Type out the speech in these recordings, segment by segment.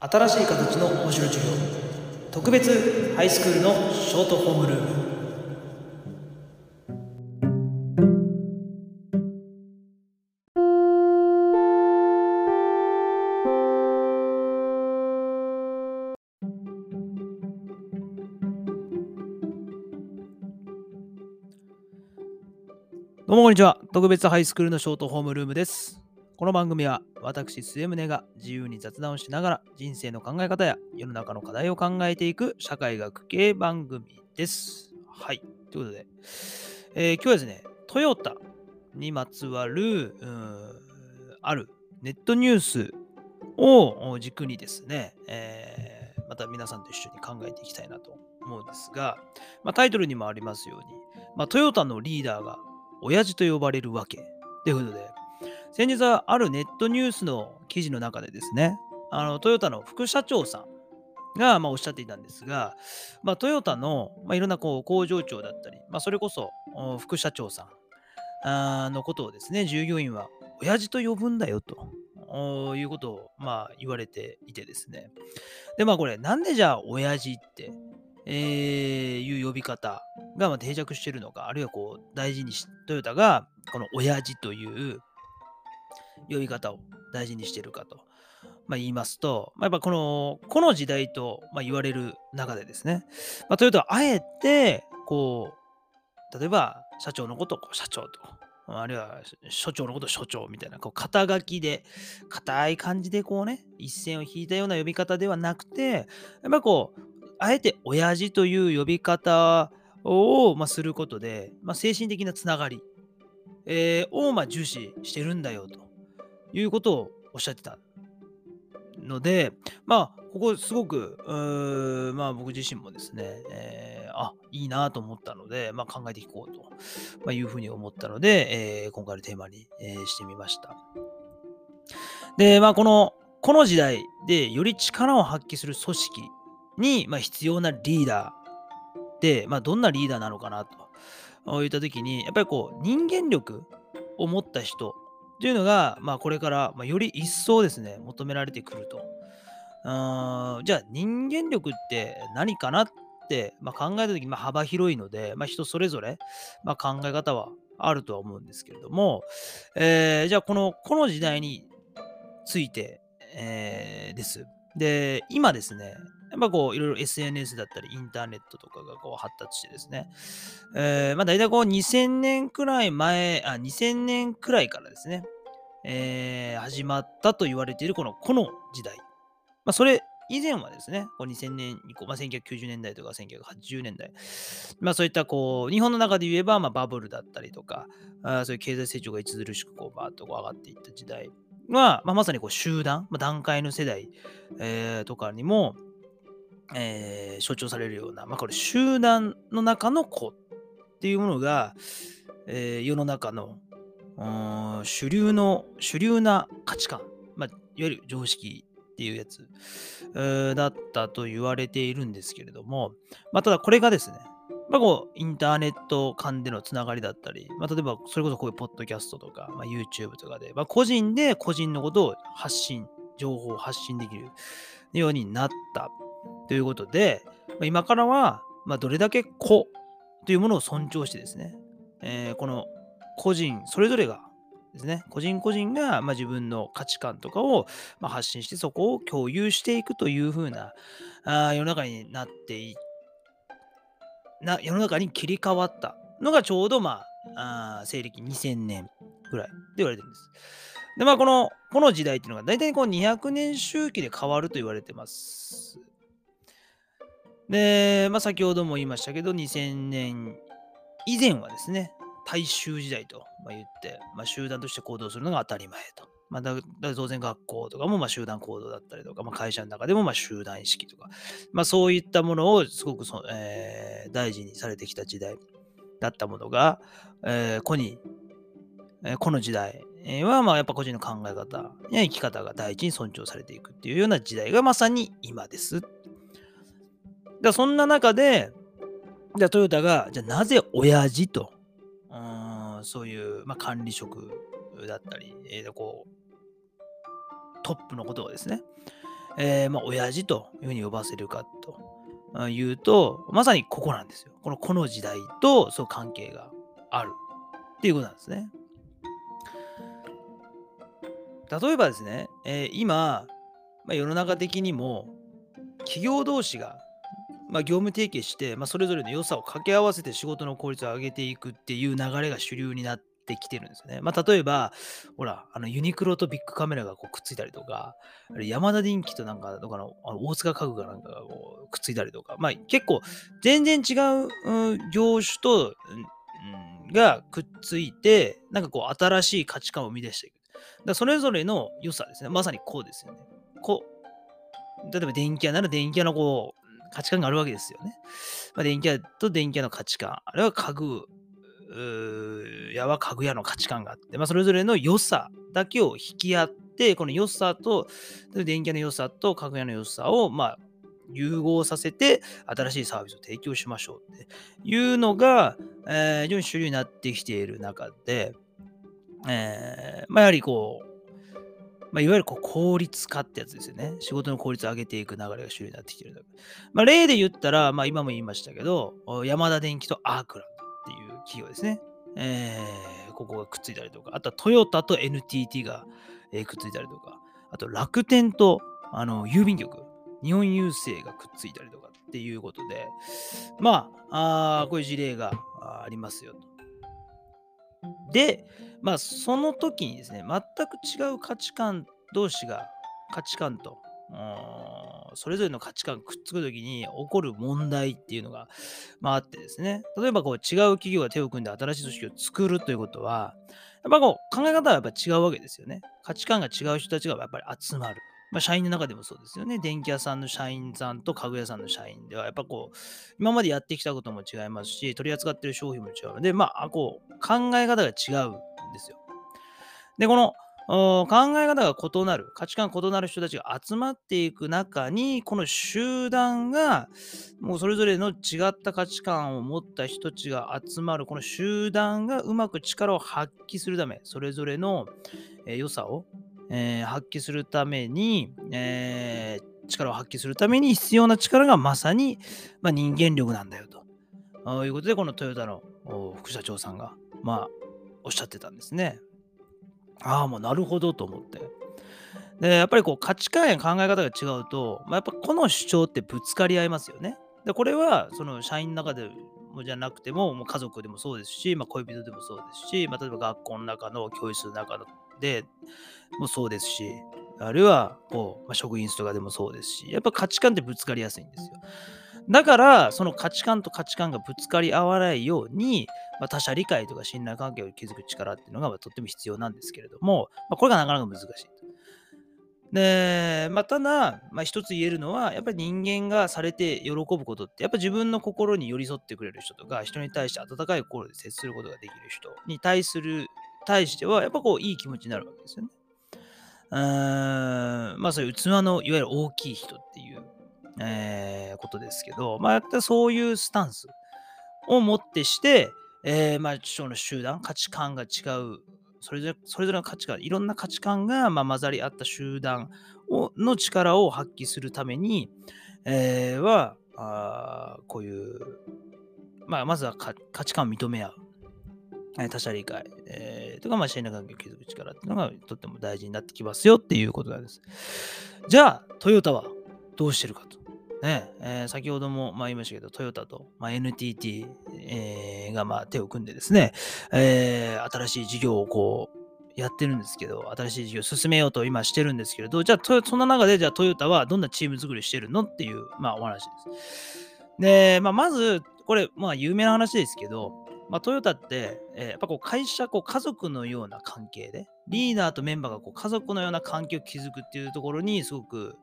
新しい形の面白授業。特別ハイスクールのショートホームルーム。どうもこんにちは。特別ハイスクールのショートホームルームです。この番組は私、末宗が自由に雑談をしながら人生の考え方や世の中の課題を考えていく社会学系番組です。はい。ということで、えー、今日はですね、トヨタにまつわる、あるネットニュースを軸にですね、えー、また皆さんと一緒に考えていきたいなと思うんですが、まあ、タイトルにもありますように、まあ、トヨタのリーダーが親父と呼ばれるわけということで、先日はあるネットニュースの記事の中でですね、あのトヨタの副社長さんが、まあ、おっしゃっていたんですが、まあ、トヨタの、まあ、いろんなこう工場長だったり、まあ、それこそ副社長さんのことをですね、従業員は親父と呼ぶんだよということを、まあ、言われていてですね。で、まあこれ、なんでじゃあ親父って、えー、いう呼び方がま定着しているのか、あるいはこう大事にし、トヨタがこの親父という呼び方を大事にしてるかと、まあ、言いますと、まあ、やっぱこのこの時代と、まあ、言われる中でですね、まあ、トヨタはあえてこう例えば社長のことを社長とあるいは所長のことを所長みたいなこう肩書きで硬い感じでこうね一線を引いたような呼び方ではなくてやっぱこうあえて親父という呼び方を、まあ、することで、まあ、精神的なつながり、えー、を、まあ、重視してるんだよと。いうことをおっしゃってたので、まあ、ここすごく、まあ、僕自身もですね、えー、あ、いいなと思ったので、まあ、考えていこうと、まいうふうに思ったので、えー、今回のテーマに、えー、してみました。で、まあ、この、この時代でより力を発揮する組織に、まあ、必要なリーダーで、まあ、どんなリーダーなのかなといったときに、やっぱりこう、人間力を持った人というのが、まあ、これから、まあ、より一層ですね、求められてくると。じゃあ、人間力って何かなって、まあ、考えたとき、まあ、幅広いので、まあ、人それぞれ、まあ、考え方はあるとは思うんですけれども、えー、じゃあこの、この時代について、えー、です。で、今ですね、やっぱこう、いろいろ SNS だったり、インターネットとかがこう発達してですね、えー、まあ大体こう2000年くらい前、あ、2000年くらいからですね、えー、始まったと言われているこの、この時代。まあそれ以前はですね、こう2000年以降、まあ、1990年代とか1980年代、まあそういったこう、日本の中で言えば、まあバブルだったりとか、あそういう経済成長が著しくこうバーッとこう上がっていった時代は、まあ、まさにこう集団、まあ、段階の世代、えー、とかにも、えー、象徴されるような、まあ、これ集団の中の子っていうものが、えー、世の中の主流の主流な価値観、まあ、いわゆる常識っていうやつ、えー、だったと言われているんですけれども、まあ、ただこれがですね、まあ、こうインターネット間でのつながりだったり、まあ、例えばそれこそこういうポッドキャストとか、まあ、YouTube とかで、まあ、個人で個人のことを発信、情報を発信できるようになったということで、ま今からは、まどれだけ子というものを尊重してですね、えー、この個人それぞれがですね、個人個人が、ま自分の価値観とかを、ま発信してそこを共有していくという風なあ世の中になっていっな世の中に切り替わったのがちょうど、まあ、あ西暦2000年ぐらいで言われてるんです。で、まあ、この、この時代っていうのが大体こう200年周期で変わると言われてます。で、まあ、先ほども言いましたけど、2000年以前はですね、大衆時代と言って、まあ、集団として行動するのが当たり前と。まあ、だだ当然学校とかもまあ集団行動だったりとか、まあ、会社の中でもまあ集団意識とか、まあ、そういったものをすごくそ、えー、大事にされてきた時代だったものが、えー、個に、えー、この時代はまあやっぱ個人の考え方や生き方が第一に尊重されていくっていうような時代がまさに今です。だそんな中で、じゃトヨタが、じゃなぜ親父と、うんそういう、まあ、管理職だったり、えー、こうトップのことをですね、えー、まあ、親父というふうに呼ばせるかというと、まさにここなんですよ。このこの時代とそう関係があるっていうことなんですね。例えばですね、えー、今、まあ、世の中的にも企業同士が、まあ、業務提携して、まあ、それぞれの良さを掛け合わせて仕事の効率を上げていくっていう流れが主流になってきてるんですよね。まあ、例えば、ほら、あのユニクロとビッグカメラがこうくっついたりとか、山田電機となんか、かのあの大塚家具がなんかこうくっついたりとか、まあ、結構全然違う、業種と、うん、がくっついて、なんかこう新しい価値観を生み出していく。だそれぞれの良さですね。まさにこうですよね。こう、例えば電気屋なら電気屋のこう、価値観があるわけですよね。まあ、電気屋と電気屋の価値観、あれは家具屋は家具屋の価値観があって、まあ、それぞれの良さだけを引き合って、この良さと、電気屋の良さと家具屋の良さを、まあ、融合させて新しいサービスを提供しましょうっていうのが、えー、非常に主流になってきている中で、えー、まあ、やはりこう、まあ、いわゆるこう効率化ってやつですよね。仕事の効率を上げていく流れが主流になってきている。まあ、例で言ったら、まあ、今も言いましたけど、ヤマダ電機とアークラ企業ですね。えー、ここがくっついたりとか、あとはトヨタと NTT が、えー、くっついたりとか、あと楽天とあの郵便局、日本郵政がくっついたりとかっていうことで、まあ、あこういう事例がありますよと。で、まあ、その時にですね、全く違う価値観同士が、価値観と、それぞれの価値観くっつく時に起こる問題っていうのが、まあ、あってですね、例えばこう違う企業が手を組んで新しい組織を作るということは、やっぱこう考え方はやっぱ違うわけですよね。価値観が違う人たちがやっぱり集まる。まあ、社員の中でもそうですよね。電気屋さんの社員さんと家具屋さんの社員では、やっぱこう、今までやってきたことも違いますし、取り扱ってる商品も違うので、まあ、こう、考え方が違うんですよ。で、この考え方が異なる、価値観異なる人たちが集まっていく中に、この集団が、もうそれぞれの違った価値観を持った人たちが集まる、この集団がうまく力を発揮するため、それぞれの、えー、良さをえー、発揮するために、えー、力を発揮するために必要な力がまさに、まあ、人間力なんだよということで、このトヨタの副社長さんが、まあ、おっしゃってたんですね。ああ、もうなるほどと思って。で、やっぱりこう価値観や考え方が違うと、まあ、やっぱこの主張ってぶつかり合いますよね。で、これはその社員の中でもじゃなくても、もう家族でもそうですし、まあ、恋人でもそうですし、まあ、例えば学校の中の教室の中でもそうですし、あるいはこう、まあ、職員室とかでもそうですし、やっぱ価値観ってぶつかりやすいんですよ。だから、その価値観と価値観がぶつかり合わないように、まあ、他者理解とか信頼関係を築く力っていうのがまあとっても必要なんですけれども、まあ、これがなかなか難しい。で、まあ、ただ、まあ、一つ言えるのは、やっぱり人間がされて喜ぶことって、やっぱり自分の心に寄り添ってくれる人とか、人に対して温かい心で接することができる人に対する、対しては、やっぱこう、いい気持ちになるわけですよね。うーん、まあそういう器のいわゆる大きい人っていう、えー、ことですけど、まあそういうスタンスをもってして、えー、まあの集団、価値観が違う、それぞれそれぞれの価値観、いろんな価値観がまあ混ざり合った集団をの力を発揮するために、えー、はあこういう、まあ、まずは価値観を認め合う。他者理解、えー、とか、まあ、信頼関係を築く力っていうのがとっても大事になってきますよっていうことなんです。じゃあ、トヨタはどうしてるかと。ねえー、先ほどもまあ言いましたけど、トヨタと、まあ、NTT、えー、がまあ手を組んでですね、えー、新しい事業をこうやってるんですけど、新しい事業を進めようと今してるんですけれど、じゃあ、そんな中で、じゃあトヨタはどんなチーム作りしてるのっていう、まあ、お話です。で、まあ、まず、これ、まあ、有名な話ですけど、まあ、トヨタって、えー、やっぱこう会社、こう家族のような関係で、リーダーとメンバーがこう家族のような関係を築くっていうところに、すごく、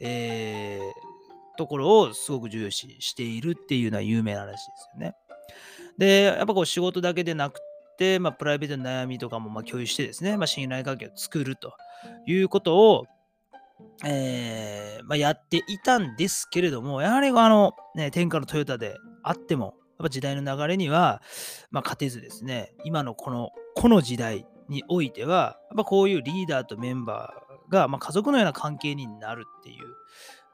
えー、ところをすごく重視しているっていうのは有名な話ですよね。で、やっぱこう仕事だけでなくて、まあ、プライベートの悩みとかもまあ共有してですね、まあ、信頼関係を作るということを、えーまあ、やっていたんですけれども、やはりあの、ね、天下のトヨタであっても、やっぱ時代の流れには、まあ、勝てずですね、今のこの、この時代においては、やっぱこういうリーダーとメンバーが、まあ、家族のような関係になるっていう、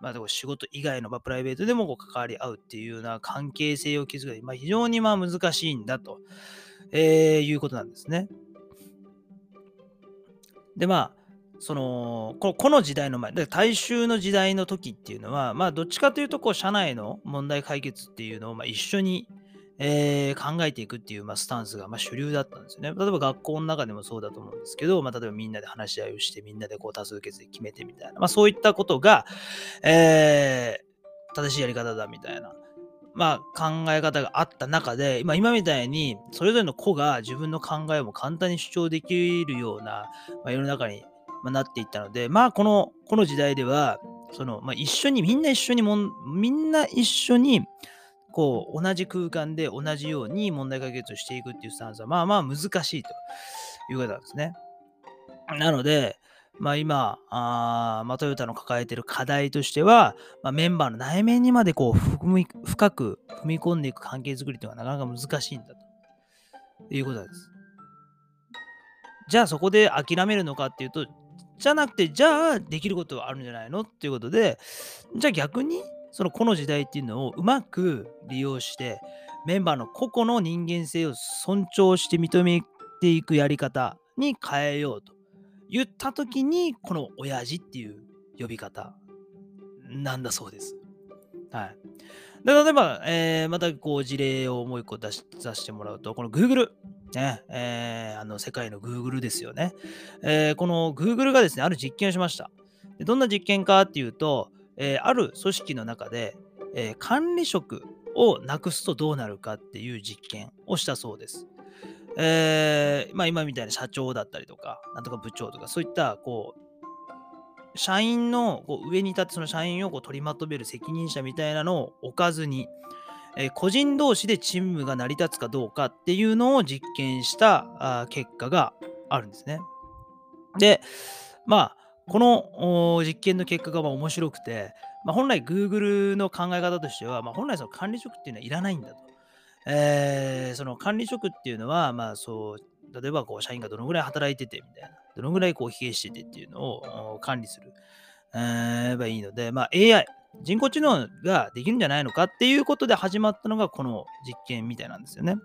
まあ、仕事以外の、まあ、プライベートでもこう関わり合うっていうような関係性を築く、まあ、非常にまあ難しいんだと、えー、いうことなんですね。で、まあ、そのこの時代の前、大衆の時代の時っていうのは、まあ、どっちかというと、こう、社内の問題解決っていうのを、まあ、一緒に、えー、考えていくっていう、まあ、スタンスが、まあ、主流だったんですよね。例えば学校の中でもそうだと思うんですけど、まあ、例えばみんなで話し合いをして、みんなでこう多数決で決めてみたいな、まあ、そういったことが、えー、正しいやり方だみたいな、まあ、考え方があった中で、まあ、今みたいにそれぞれの子が自分の考えを簡単に主張できるような、まあ、世の中になっていったので、まあ、このこの時代では、そのまあ、一緒に、みんな一緒にもん、みんな一緒に、こう同じ空間で同じように問題解決をしていくっていうスタンスはまあまあ難しいということなんですね。なので、まあ、今あ、まあ、トヨタの抱えている課題としては、まあ、メンバーの内面にまでこう深く踏み込んでいく関係づくりというのはなかなか難しいんだということです。じゃあそこで諦めるのかっていうと、じゃなくて、じゃあできることはあるんじゃないのっていうことで、じゃあ逆にそのこの時代っていうのをうまく利用してメンバーの個々の人間性を尊重して認めていくやり方に変えようと言った時にこの親父っていう呼び方なんだそうです。はい。で例えば、えー、またこう事例をもう一個出しさせてもらうと、この Google、ね、えー、あの世界の Google ですよね。えー、この Google がですね、ある実験をしました。でどんな実験かっていうと、えー、ある組織の中で、えー、管理職をなくすとどうなるかっていう実験をしたそうです。えー、まあ、今みたいな社長だったりとか、なんとか部長とか、そういったこう社員のこう上に立ってその社員をこう取りまとめる責任者みたいなのを置かずに、えー、個人同士でチームが成り立つかどうかっていうのを実験したあ結果があるんですね。で、まあ、この実験の結果がま面白くて、まあ、本来 Google の考え方としては、まあ、本来その管理職っていうのはいらないんだと。えー、その管理職っていうのは、まあそう、例えばこう社員がどのぐらい働いててみたいな、どのぐらいこう疲弊しててっていうのを管理する、えー、ばいいので、まあ AI、人工知能ができるんじゃないのかっていうことで始まったのがこの実験みたいなんですよね。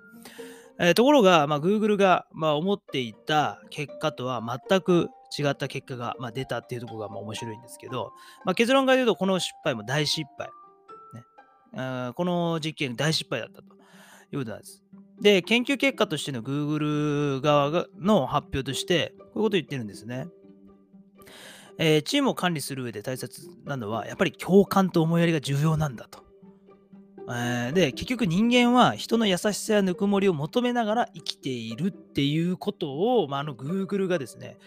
えー、ところが、まあ、Google が、まあ、思っていた結果とは全く違った結果が、まあ、出たっていうところがまあ面白いんですけど、まあ、結論から言うとこの失敗も大失敗。ね、あこの実験大失敗だったということなんです。で、研究結果としての Google 側の発表として、こういうことを言ってるんですね。えー、チームを管理する上で大切なのは、やっぱり共感と思いやりが重要なんだと。え、で結局人間は人の優しさやぬくもりを求めながら生きているっていうことを、まあ、あの Google がですね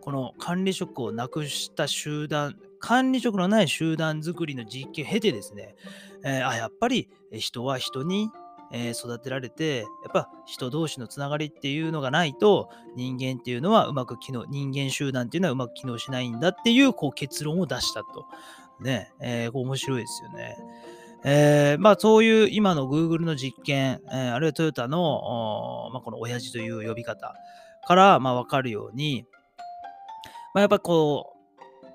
この管理職をなくした集団管理職のない集団作りの実験を経てですね、えー、あやっぱり人は人にえ育てられてやっぱ人同士のつながりっていうのがないと人間っていうのはうまく機能人間集団っていうのはうまく機能しないんだっていうこう結論を出したとね、えー、面白いですよね。えー、まあそういう今の Google の実験、えー、あるいはトヨタの、まあ、この親父という呼び方からまあ分かるように、まあ、やっぱこう、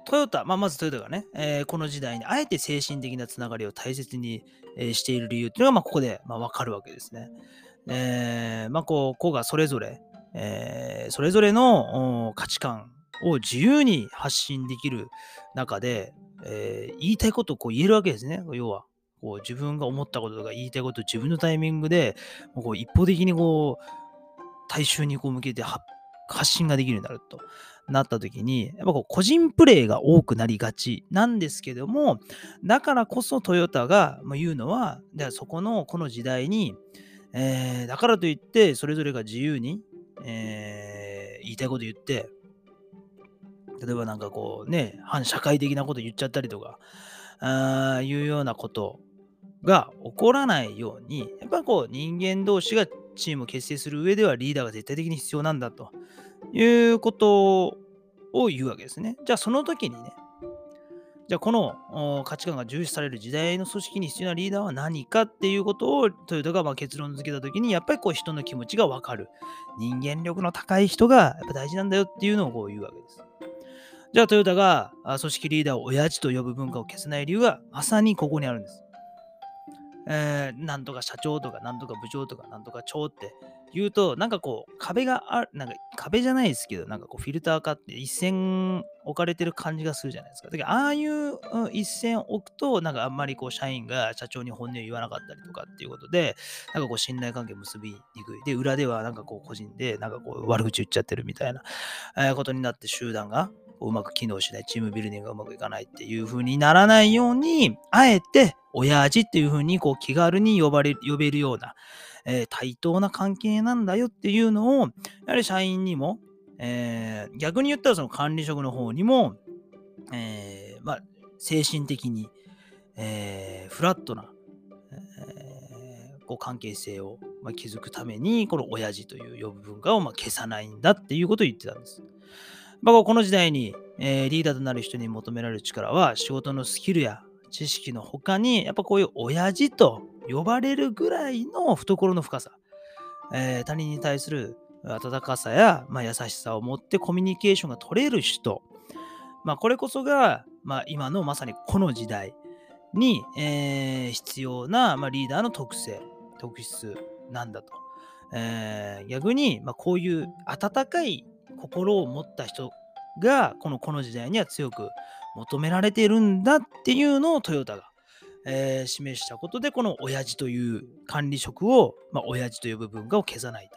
トヨタ、まあ、まずトヨタがね、えー、この時代にあえて精神的なつながりを大切に、えー、している理由っていうのが、まあ、ここで、まあ、分かるわけですね。えー、まあ、こう、子がそれぞれ、えー、それぞれの価値観を自由に発信できる中で、えー、言いたいことをこう言えるわけですね、要は。こう自分が思ったこととか言いたいこと自分のタイミングでこう一方的にこう大衆にこう向けて発信ができるようになるとなった時にやっぱこう個人プレイが多くなりがちなんですけどもだからこそトヨタが言うのはじゃあそこのこの時代に、えー、だからといってそれぞれが自由に、えー、言いたいこと言って例えばなんかこうね反社会的なこと言っちゃったりとかあいうようなことが起こらないように、やっぱこう人間同士がチームを結成する上ではリーダーが絶対的に必要なんだということを言うわけですね。じゃあその時にね、じゃあこの価値観が重視される時代の組織に必要なリーダーは何かっていうことをトヨタがま結論付けた時にやっぱりこう人の気持ちがわかる。人間力の高い人がやっぱ大事なんだよっていうのをこう言うわけです。じゃあトヨタが組織リーダーを親父と呼ぶ文化を消せない理由はまさにここにあるんです。えー、なんとか社長とか、なんとか部長とか、なんとか長って言うと、なんかこう、壁がある、なんか壁じゃないですけど、なんかこう、フィルター化って一線置かれてる感じがするじゃないですか。だから、ああいう一線置くと、なんかあんまりこう、社員が社長に本音を言わなかったりとかっていうことで、なんかこう、信頼関係結びにくい。で、裏ではなんかこう、個人で、なんかこう、悪口言っちゃってるみたいな、え、ことになって集団がうまく機能しない、チームビルディングがうまくいかないっていう風にならないように、あえて親父っていう風にこう気軽に呼ばれ呼べるような、えー、対等な関係なんだよっていうのを、やはり社員にも、えー、逆に言ったらその管理職の方にも、えー、まあ、精神的に、え、フラットな、えー、こう関係性を、まあ、築くために、この親父という呼ぶ文化をま消さないんだっていうことを言ってたんです。まあ、この時代に、え、リーダーとなる人に求められる力は仕事のスキルや知識の他にやっぱこういう親父と呼ばれるぐらいの懐の深さ、えー、他人に対する温かさや、まあ、優しさを持ってコミュニケーションが取れる人、まあ、これこそが、まあ、今のまさにこの時代に、えー、必要な、まあ、リーダーの特性特質なんだと、えー、逆に、まあ、こういう温かい心を持った人がこのこの時代には強く求められているんだっていうのをトヨタが、えー、示したことでこの親父という管理職を、まあ、親父という部分がを消さない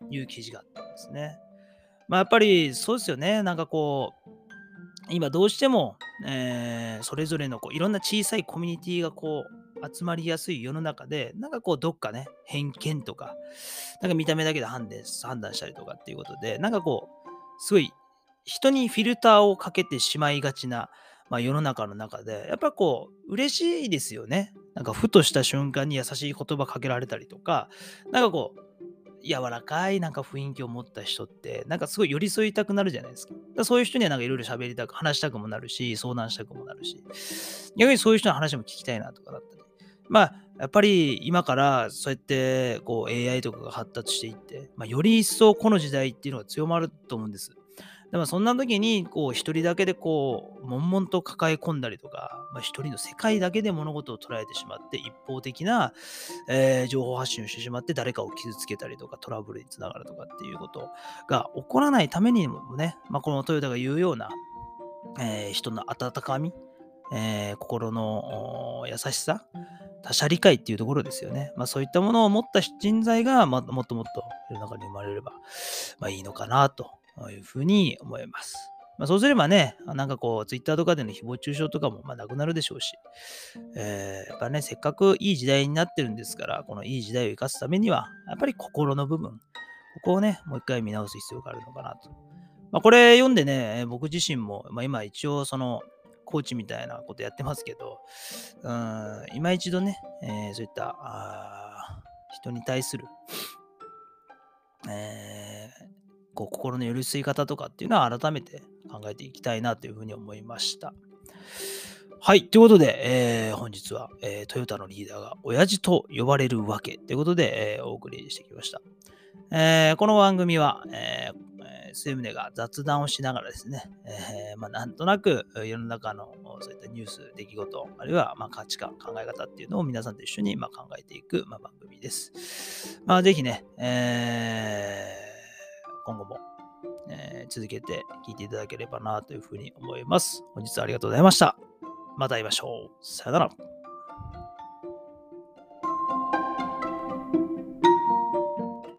という記事があったんですね。まあ、やっぱりそうですよね。なんかこう今どうしても、えー、それぞれのこういろんな小さいコミュニティがこう集まりやすい世の中で、なんかこうどっかね、偏見とか、なんか見た目だけで判断判断したりとかっていうことで、なんかこう、すごい人にフィルターをかけてしまいがちな、まあ、世の中の中で、やっぱこう、嬉しいですよね。なんか、ふとした瞬間に優しい言葉かけられたりとか、なんかこう、柔らかいなんか雰囲気を持った人って、なんかすごい寄り添いたくなるじゃないですか。かそういう人にはなんかいろいろ喋りたく、話したくもなるし、相談したくもなるし、逆にそういう人の話も聞きたいなとかだったり。まあ、やっぱり今からそうやってこう AI とかが発達していって、まあ、より一層この時代っていうのが強まると思うんです。でもそんな時にこう一人だけでこう悶々と抱え込んだりとか、まあ、一人の世界だけで物事を捉えてしまって一方的な、えー、情報発信をしてしまって誰かを傷つけたりとかトラブルにつながるとかっていうことが起こらないためにもね、まあ、このトヨタが言うような、えー、人の温かみ、えー、心の優しさ、他者理解っていうところですよね。まあそういったものを持った人材が、まもっともっと世の中に生まれれば、まあ、いいのかなというふうに思います。まあ、そうすればね、なんかこう、ツイッターとかでの誹謗中傷とかもまあなくなるでしょうし、えー、やっぱね、せっかくいい時代になってるんですから、このいい時代を生かすためには、やっぱり心の部分、ここをね、もう一回見直す必要があるのかなと。まあ、これ読んでね、僕自身も、まあ、今一応その、コーチみたいなことやってますけど、うん、今一度ね、えー、そういった人に対する、えー、こう心の寄り添い方とかっていうのは改めて考えていきたいなというふうに思いました。はい。ということで、えー、本日は、えー、トヨタのリーダーが親父と呼ばれるわけということで、えー、お送りしてきました。えこの番組は、え末宗が雑談をしながらですね、えー、まあ、なんとなく世の中のそういったニュース、出来事、あるいはま価値観、考え方っていうのを皆さんと一緒にま考えていくま番組です。まあ、ぜひね、えー、今後も、えー、続けて聞いていただければなというふうに思います。本日はありがとうございました。また会いましょう。さよなら。